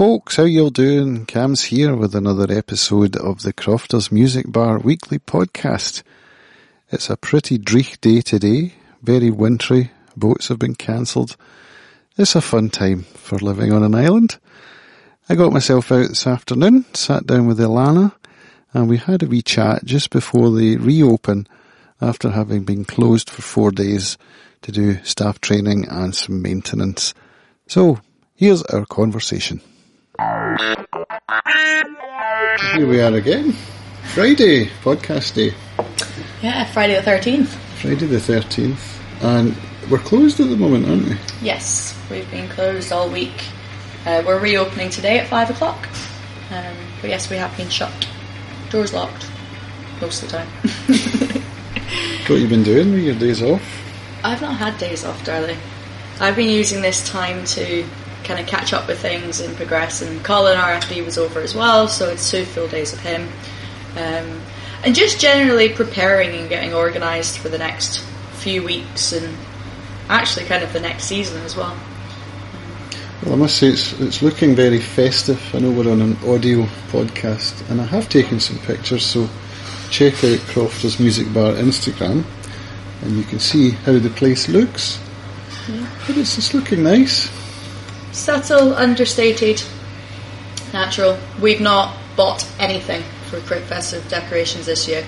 folks, how you all doing? Cams here with another episode of the Crofters Music Bar Weekly Podcast. It's a pretty dreich day today, very wintry, boats have been cancelled. It's a fun time for living on an island. I got myself out this afternoon, sat down with Ealána, and we had a wee chat just before they reopen after having been closed for four days to do staff training and some maintenance. So, here's our conversation. Here we are again. Friday, podcast day. Yeah, Friday the 13th. Friday the 13th. And we're closed at the moment, aren't we? Yes, we've been closed all week. Uh, we're reopening today at 5 o'clock. Um, but yes, we have been shut. Doors locked. Most of the time. What have you been doing with your days off? I've not had days off, darling. I've been using this time to kind of catch up with things and progress. And Colin our FD was over as well, so it's two full days with him. Um, and just generally preparing and getting organised for the next few weeks and actually kind of the next season as well. Well, I must say it's, it's looking very festive. I know we're on an audio podcast, and I have taken some pictures, so check out Crofters Music Bar Instagram, and you can see how the place looks. But it's, it's looking nice. Subtle, understated, natural. We've not bought anything for Crick Festive decorations this year.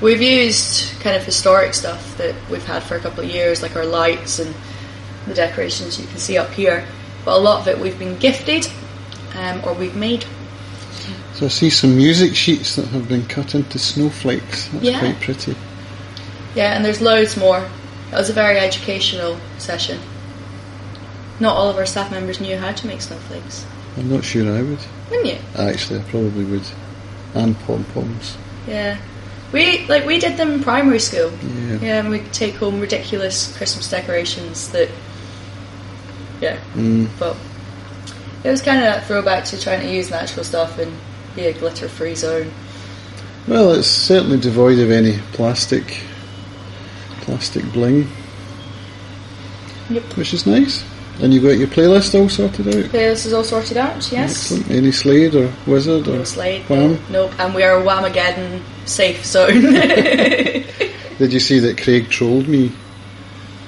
We've used kind of historic stuff that we've had for a couple of years, like our lights and the decorations you can see up here. But a lot of it we've been gifted um, or we've made. So I see some music sheets that have been cut into snowflakes. That's Yeah. quite pretty. Yeah, and there's loads more. That was a very educational session. Not all of our staff members knew how to make snowflakes. I'm not sure I would. Wouldn't you? Actually, I probably would. And pom poms. Yeah. We like we did them in primary school. Yeah. Yeah, and we'd take home ridiculous Christmas decorations that Yeah. Mm. But it was kinda that throwback to trying to use natural stuff and be a glitter free zone. Well, it's certainly devoid of any plastic, plastic bling, Yep. which is nice. And you've got your playlist all sorted out. This is all sorted out, yes. Excellent. Any Slade or Wizard or No Slade. Wham? Nope. And we are a Whamageddon safe zone. Did you see that Craig trolled me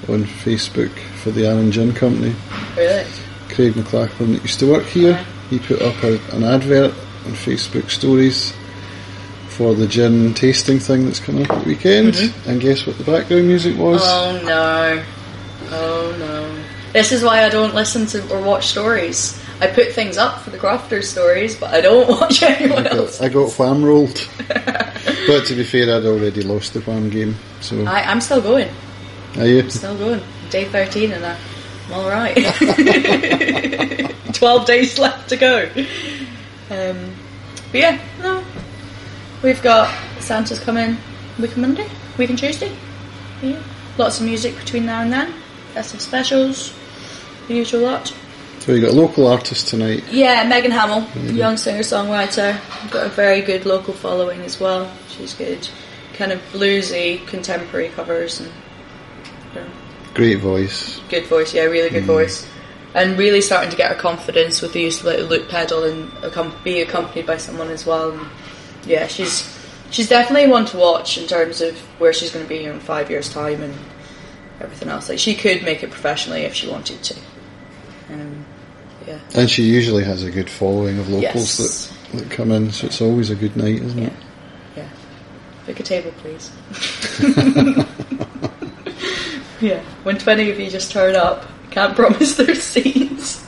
on Facebook for the Arran Gin Company? really? Craig McLachlan that used to work here. He put up a, an advert on Facebook stories for the gin tasting thing that's coming up at the weekend. Mm-hmm. And guess what the background music was? Oh no. Oh no. This is why I don't listen to or watch stories. I put things up for the Crofters stories, but I don't watch anyone I else. I got wham rolled. but to be fair, I'd already lost the wham game. So, I, I'm still going. are you? Still going. Day 13 and I'm alright. 12 days left to go. Um, but yeah, no. We've got Santa's coming week on Monday, week on Tuesday. Yeah. Lots of music between now and then. Festive specials, the usual lot. So you got a local artist tonight. Yeah, Megan Hamill, young singer songwriter. Got a very good local following as well. She's good. Kind of bluesy, contemporary covers and Great voice. good voice. Yeah, really good mm. voice. And really starting to get her confidence with the use of like a loop pedal and be accompanied by someone as well. And yeah, she's she's definitely one to watch in terms of where she's going to be in five years' time and everything else. Like she could make it professionally if she wanted to. Um, yeah. And she usually has a good following of locals Yes. that, that come in, so it's always a good night, isn't Yeah. it? Yeah. Book a table, please. yeah. When 20 of you just turn up, can't promise there's seats.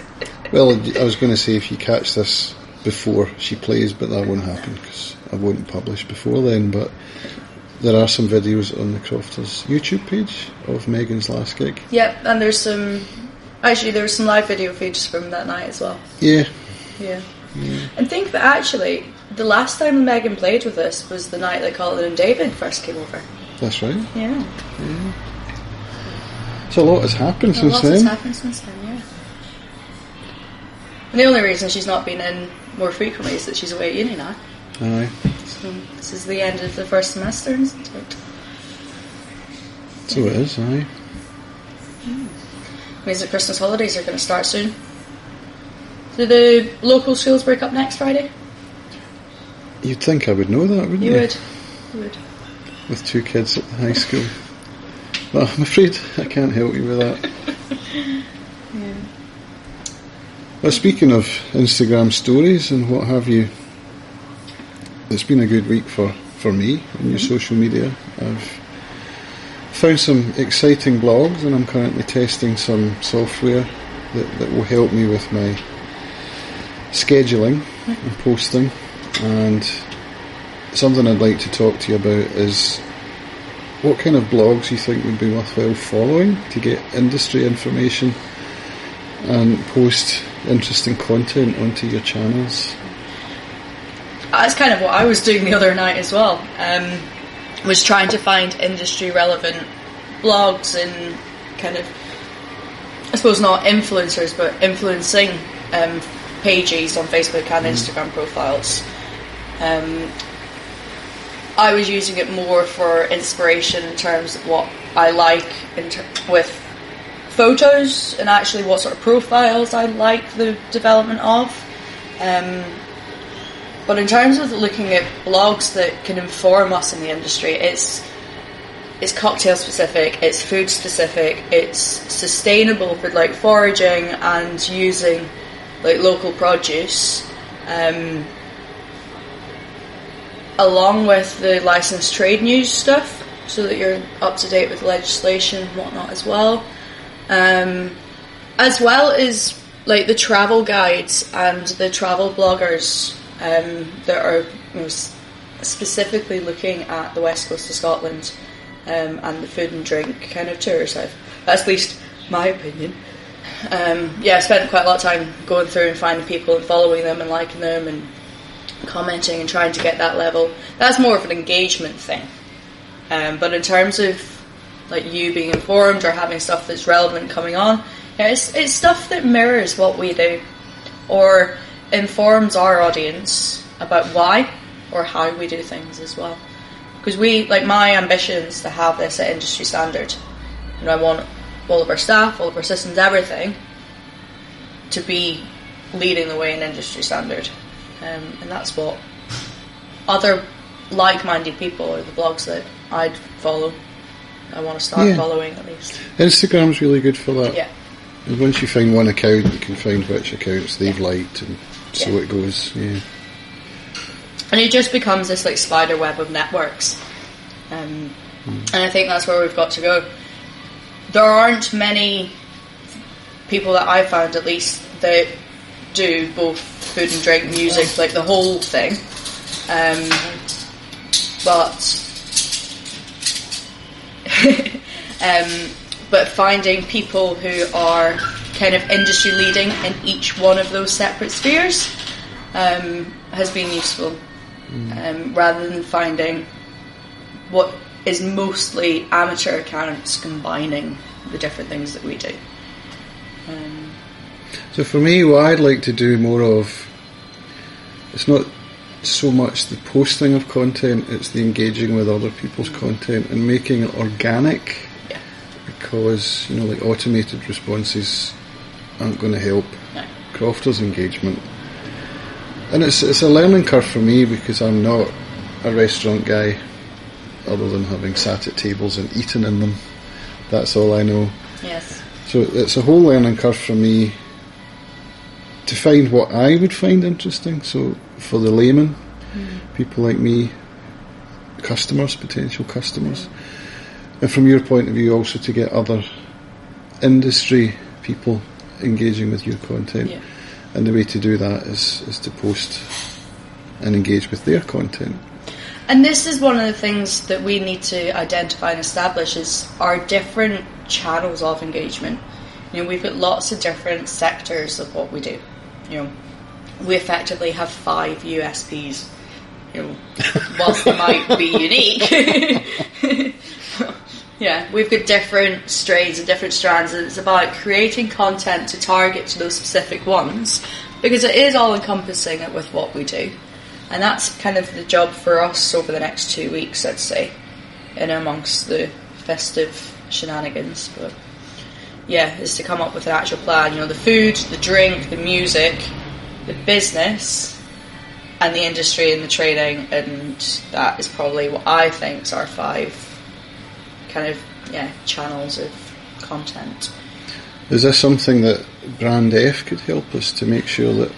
Well, I was going to say if you catch this before she plays, but that won't happen because I won't publish before then. But there are some videos on the Crofters YouTube page of Megan's last gig. Yep, and there's some. Actually, there was some live video feeds from that night as well. Yeah, Yeah. And think that actually, the last time Megan played with us was the night that Colin and David first came over. that's right. Yeah. So a lot has happened A since lot has then. happened since then, yeah. And the only reason she's not been in more frequently is that she's away at uni now. Aye. So this is the end of the first semester, isn't it? So it is, aye. Means that Christmas holidays are going to start soon. Do the local schools break up next Friday? You'd think I would know that, wouldn't you? You would. You would. With two kids at the high school. Well, I'm afraid I can't help you with that. Yeah. Well, speaking of Instagram stories and what have you, it's been a good week for, for me on your mm-hmm. social media. I've found some exciting blogs and I'm currently testing some software that, that will help me with my scheduling and posting. And something I'd like to talk to you about is what kind of blogs you think would be worthwhile following to get industry information and post interesting content onto your channels. That's kind of what I was doing the other night as well. Um, was trying to find industry relevant blogs and kind of, I suppose not influencers, but influencing um, pages on Facebook and Instagram profiles. Um, I was using it more for inspiration in terms of what I like in ter- with photos and actually what sort of profiles I like the development of. Um, but in terms of looking at blogs that can inform us in the industry, it's it's cocktail specific, it's food specific, it's sustainable for like foraging and using like local produce. Um, along with the licensed trade news stuff, so that you're up to date with legislation and whatnot as well. Um, as well as like the travel guides and the travel bloggers um, that are you know, specifically looking at the west coast of Scotland um, and the food and drink kind of tours. I've, that's at least my opinion. Um, yeah, I spent quite a lot of time going through and finding people and following them and liking them and commenting and trying to get that level. That's more of an engagement thing. Um, but in terms of like you being informed or having stuff that's relevant coming on, yeah, it's, it's stuff that mirrors what we do or informs our audience about why or how we do things as well. Because we, like my ambition is to have this at industry standard. You know, I want all of our staff, all of our systems, everything to be leading the way in industry standard. Um, and that's what other like-minded people or the blogs that I'd follow. I want to start Yeah. following at least. Instagram's really good for that. Yeah. And once you find one account, you can find which accounts they've liked, and so Yeah. it goes. Yeah. and it just becomes this like spider web of networks um, and i think that's where we've got to go there aren't many people that i found at least that do both food and drink music like the whole thing um, but um, but finding people who are kind of industry leading in each one of those separate spheres um, has been useful um, rather than finding what is mostly amateur accounts combining the different things that we do. Um, So for me, what I'd like to do more of, it's not so much the posting of content, it's the engaging with other people's content and making it organic. yeah, Because you know, like automated responses aren't going to help no. crofters engagement. And it's it's a learning curve for me because I'm not a restaurant guy, other than having sat at tables and eaten in them. That's all I know. Yes. So it's a whole learning curve for me to find what I would find interesting. So for the layman, hmm. people like me, customers, potential customers, and from your point of view, also to get other industry people engaging with your content. Yeah. And the way to do that is, is to post and engage with their content. And this is one of the things that we need to identify and establish is our different channels of engagement. You know, we've got lots of different sectors of what we do. You know, we effectively have five USPs. You know, whilst they might be unique. Yeah, we've got different strains and different strands, and it's about creating content to target to those specific ones because it is all encompassing with what we do. And that's kind of the job for us over the next two weeks, I'd say, in amongst the festive shenanigans. But yeah, is to come up with an actual plan. You know, the food, the drink, the music, the business and the industry and the trading, and that is probably what I think our five kind of yeah channels of content. Is this something that Brand F could help us to make sure that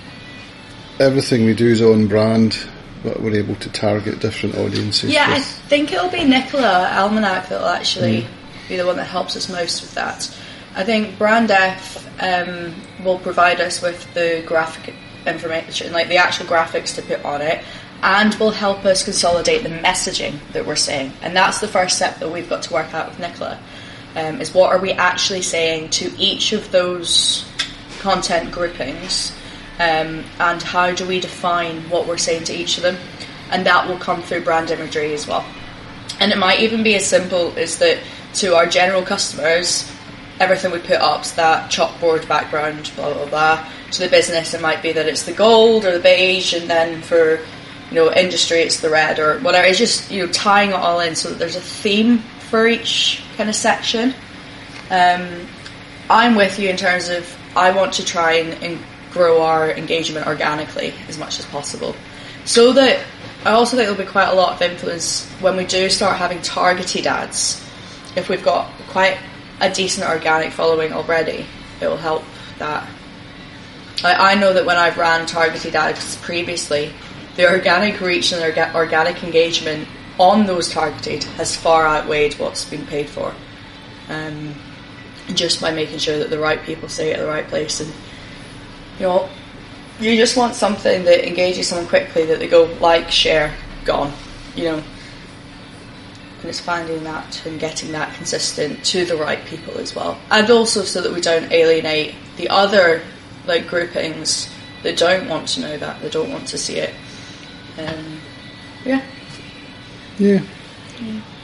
everything we do is on brand, but we're able to target different audiences? Yeah, I think it'll be Nicola Almanac that'll actually be the one that helps us most with that. I think Brand F um, will provide us with the graphic information, like the actual graphics to put on it, and will help us consolidate the messaging that we're saying. And that's the first step that we've got to work out with Nicola. Um, is what are we actually saying to each of those content groupings, um, and how do we define what we're saying to each of them? And that will come through brand imagery as well. And it might even be as simple as that to our general customers, everything we put up's that chalkboard background, blah blah blah. To the business, it might be that it's the gold or the beige, and then for you know industry, it's the red or whatever. It's just you know tying it all in so that there's a theme for each kind of section. Um, I'm with you in terms of I want to try and, and grow our engagement organically as much as possible, so that I also think there'll be quite a lot of influence when we do start having targeted ads. If we've got quite a decent organic following already, it will help that. I, I know that when I've ran targeted ads previously, the organic reach and orga- organic engagement on those targeted has far outweighed what's been paid for. Um, just by making sure that the right people stay at the right place. And you know you just want something that engages someone quickly that they go like share gone you know. And it's finding that and getting that consistent to the right people as well. And also so that we don't alienate the other like groupings that don't want to know that they don't want to see it um, yeah yeah.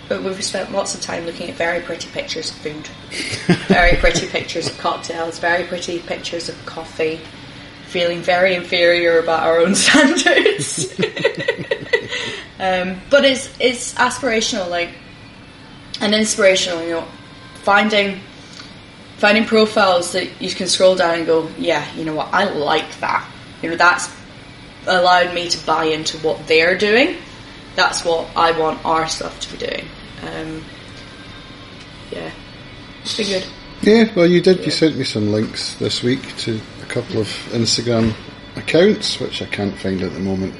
but we've spent lots of time looking at very pretty pictures of food, very pretty pictures of cocktails, very pretty pictures of coffee, feeling very inferior about our own standards. um, but it's it's aspirational, like and inspirational. You know, finding finding profiles that you can scroll down and go, yeah, you know what, I like that. You know, that's allowed me to buy into what they're doing. That's what I want our stuff to be doing. Um, yeah, it's been good. Yeah, well, you did. You sent me some links this week to a couple of Instagram accounts, which I can't find at the moment.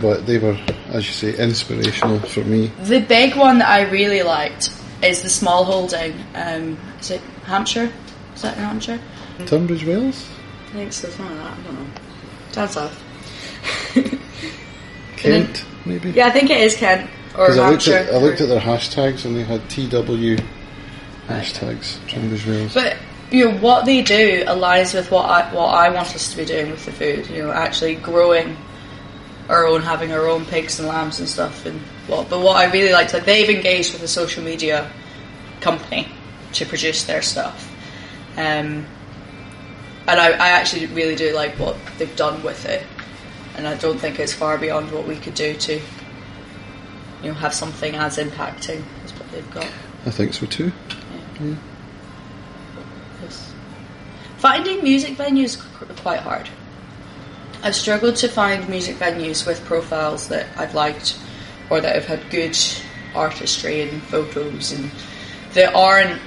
But they were, as you say, inspirational for me. The big one that I really liked is the small holding. Um, is it Hampshire? Is that in Hampshire? Tunbridge Wells? I think so, something like that. I don't know. Down south. Kent, maybe? Yeah, I think it is Kent or Because I looked, at, I looked at their hashtags and they had TW hashtags, Tunbridge Wells. But you know what they do aligns with what I what I want us to be doing with the food. You know, actually growing our own, having our own pigs and lambs and stuff. And what, but what I really liked, like they've engaged with a social media company to produce their stuff. Um, and I, I actually really do like what they've done with it, and I don't think it's far beyond what we could do to, you know, have something as impacting as what they've got. I think so too. Yes. Finding music venues quite hard. I've struggled to find music venues with profiles that I've liked or that have had good artistry and photos and that aren't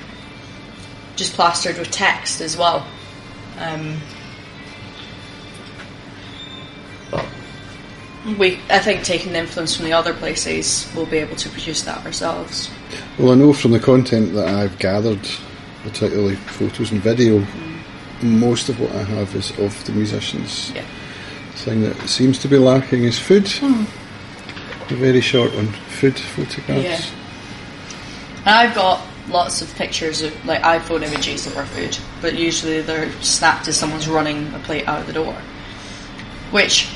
just plastered with text as well. Um, we, I think, taking the influence from the other places, we'll be able to produce that ourselves. Well, I know from the content that I've gathered, particularly photos and video, most of what I have is of the musicians. Yeah. The thing that seems to be lacking is food. Hmm. A very short one. Food photographs. Yeah. And I've got lots of pictures of like iPhone images of our food, but usually they're snapped as someone's running a plate out of the door, which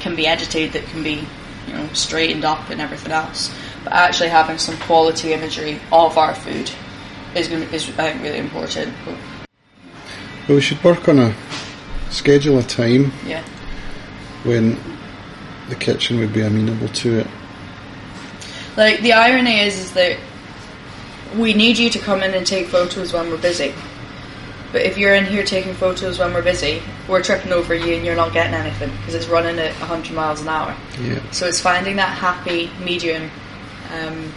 can be edited, that can be you know straightened up and everything else. But actually having some quality imagery of our food is going is I think really important. Well, we should work on a schedule a time yeah. when the kitchen would be amenable to it. Like the irony is, is that we need you to come in and take photos when we're busy. But if you're in here taking photos when we're busy, we're tripping over you and you're not getting anything because it's running at 100 miles an hour. Yeah. So it's finding that happy medium. Um,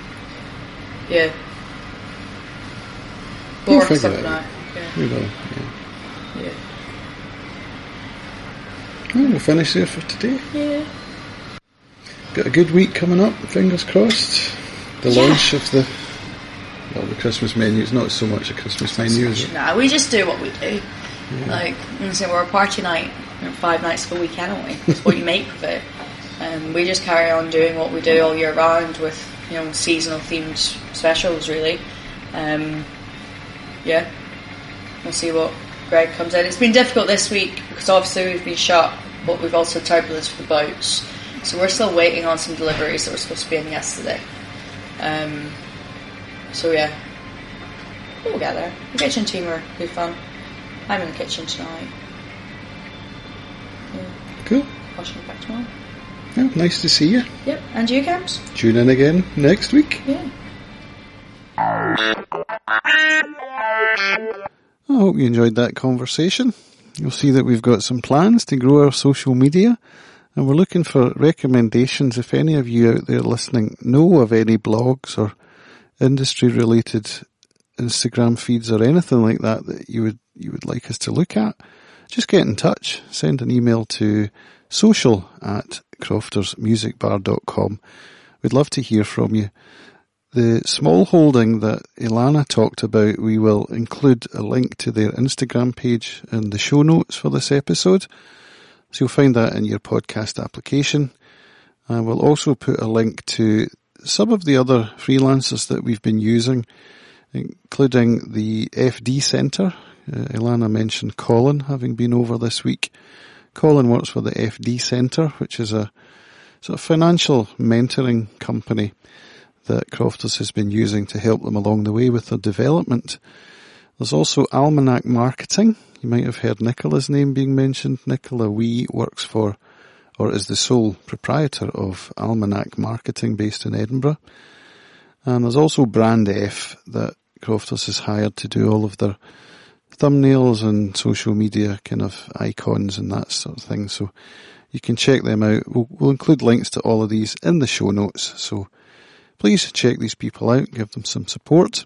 yeah. We'll We'll work figure something out. out. Yeah. We will. Yeah. Yeah. Well, we'll finish there for today. Yeah. Got a good week coming up. Fingers crossed. The Yeah. launch of the well, the Christmas menu. It's not so much a Christmas menu, is it? Nah, we just do what we do. Like, I'm we're a party night, five nights a week anyway. It's what you make of it. And we just carry on doing what we do all year round with, you know, seasonal themed specials, really. Um, yeah. We'll see what Greg comes in. It's been difficult this week because obviously we've been shut, but we've also turbulence for the boats. So we're still waiting on some deliveries that were supposed to be in yesterday. Um, so yeah, we'll get there. The kitchen team are be fun. I'm in the kitchen tonight. Yeah, Cool. washing back tomorrow. Yeah, nice to see you. Yep, and you, Cams? Tune in again next week. Yeah. I hope you enjoyed that conversation. You'll see that we've got some plans to grow our social media and we're looking for recommendations if any of you out there listening know of any blogs or industry related Instagram feeds or anything like that that you would you would like us to look at. Just get in touch. Send an email to social at croftersmusicbar.com. We'd love to hear from you. The small holding that Ealána talked about, we will include a link to their Instagram page in the show notes for this episode. So you'll find that in your podcast application. We'll also put a link to some of the other freelancers that we've been using, including the FD Centre. Uh, Ealána mentioned Colin having been over this week. Colin works for the FD Centre, which is a sort of financial mentoring company that Crofters has been using to help them along the way with their development. There's also Almanac Marketing. You might have heard Nicola's name being mentioned. Nicola Wee works for, or is the sole proprietor of Almanac Marketing based in Edinburgh. And there's also Brand F that Crofters has hired to do all of their thumbnails and social media kind of icons and that sort of thing. So you can check them out. We'll, we'll include links to all of these in the show notes. So please check these people out, give them some support.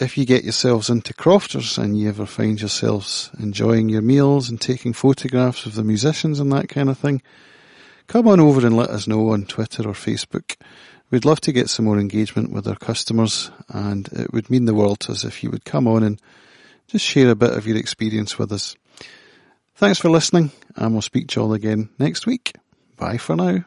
If you get yourselves into crofters and you ever find yourselves enjoying your meals and taking photographs of the musicians and that kind of thing, come on over and let us know on Twitter or Facebook. We'd love to get some more engagement with our customers and it would mean the world to us if you would come on and just share a bit of your experience with us. Thanks for listening and we'll speak to you all again next week. Bye for now.